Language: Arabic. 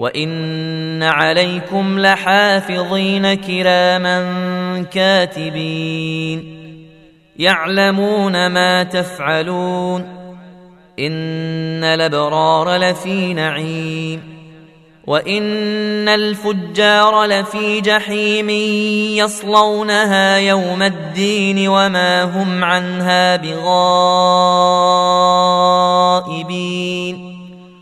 وان عليكم لحافظين كراما كاتبين يعلمون ما تفعلون ان الابرار لفي نعيم وان الفجار لفي جحيم يصلونها يوم الدين وما هم عنها بغائبين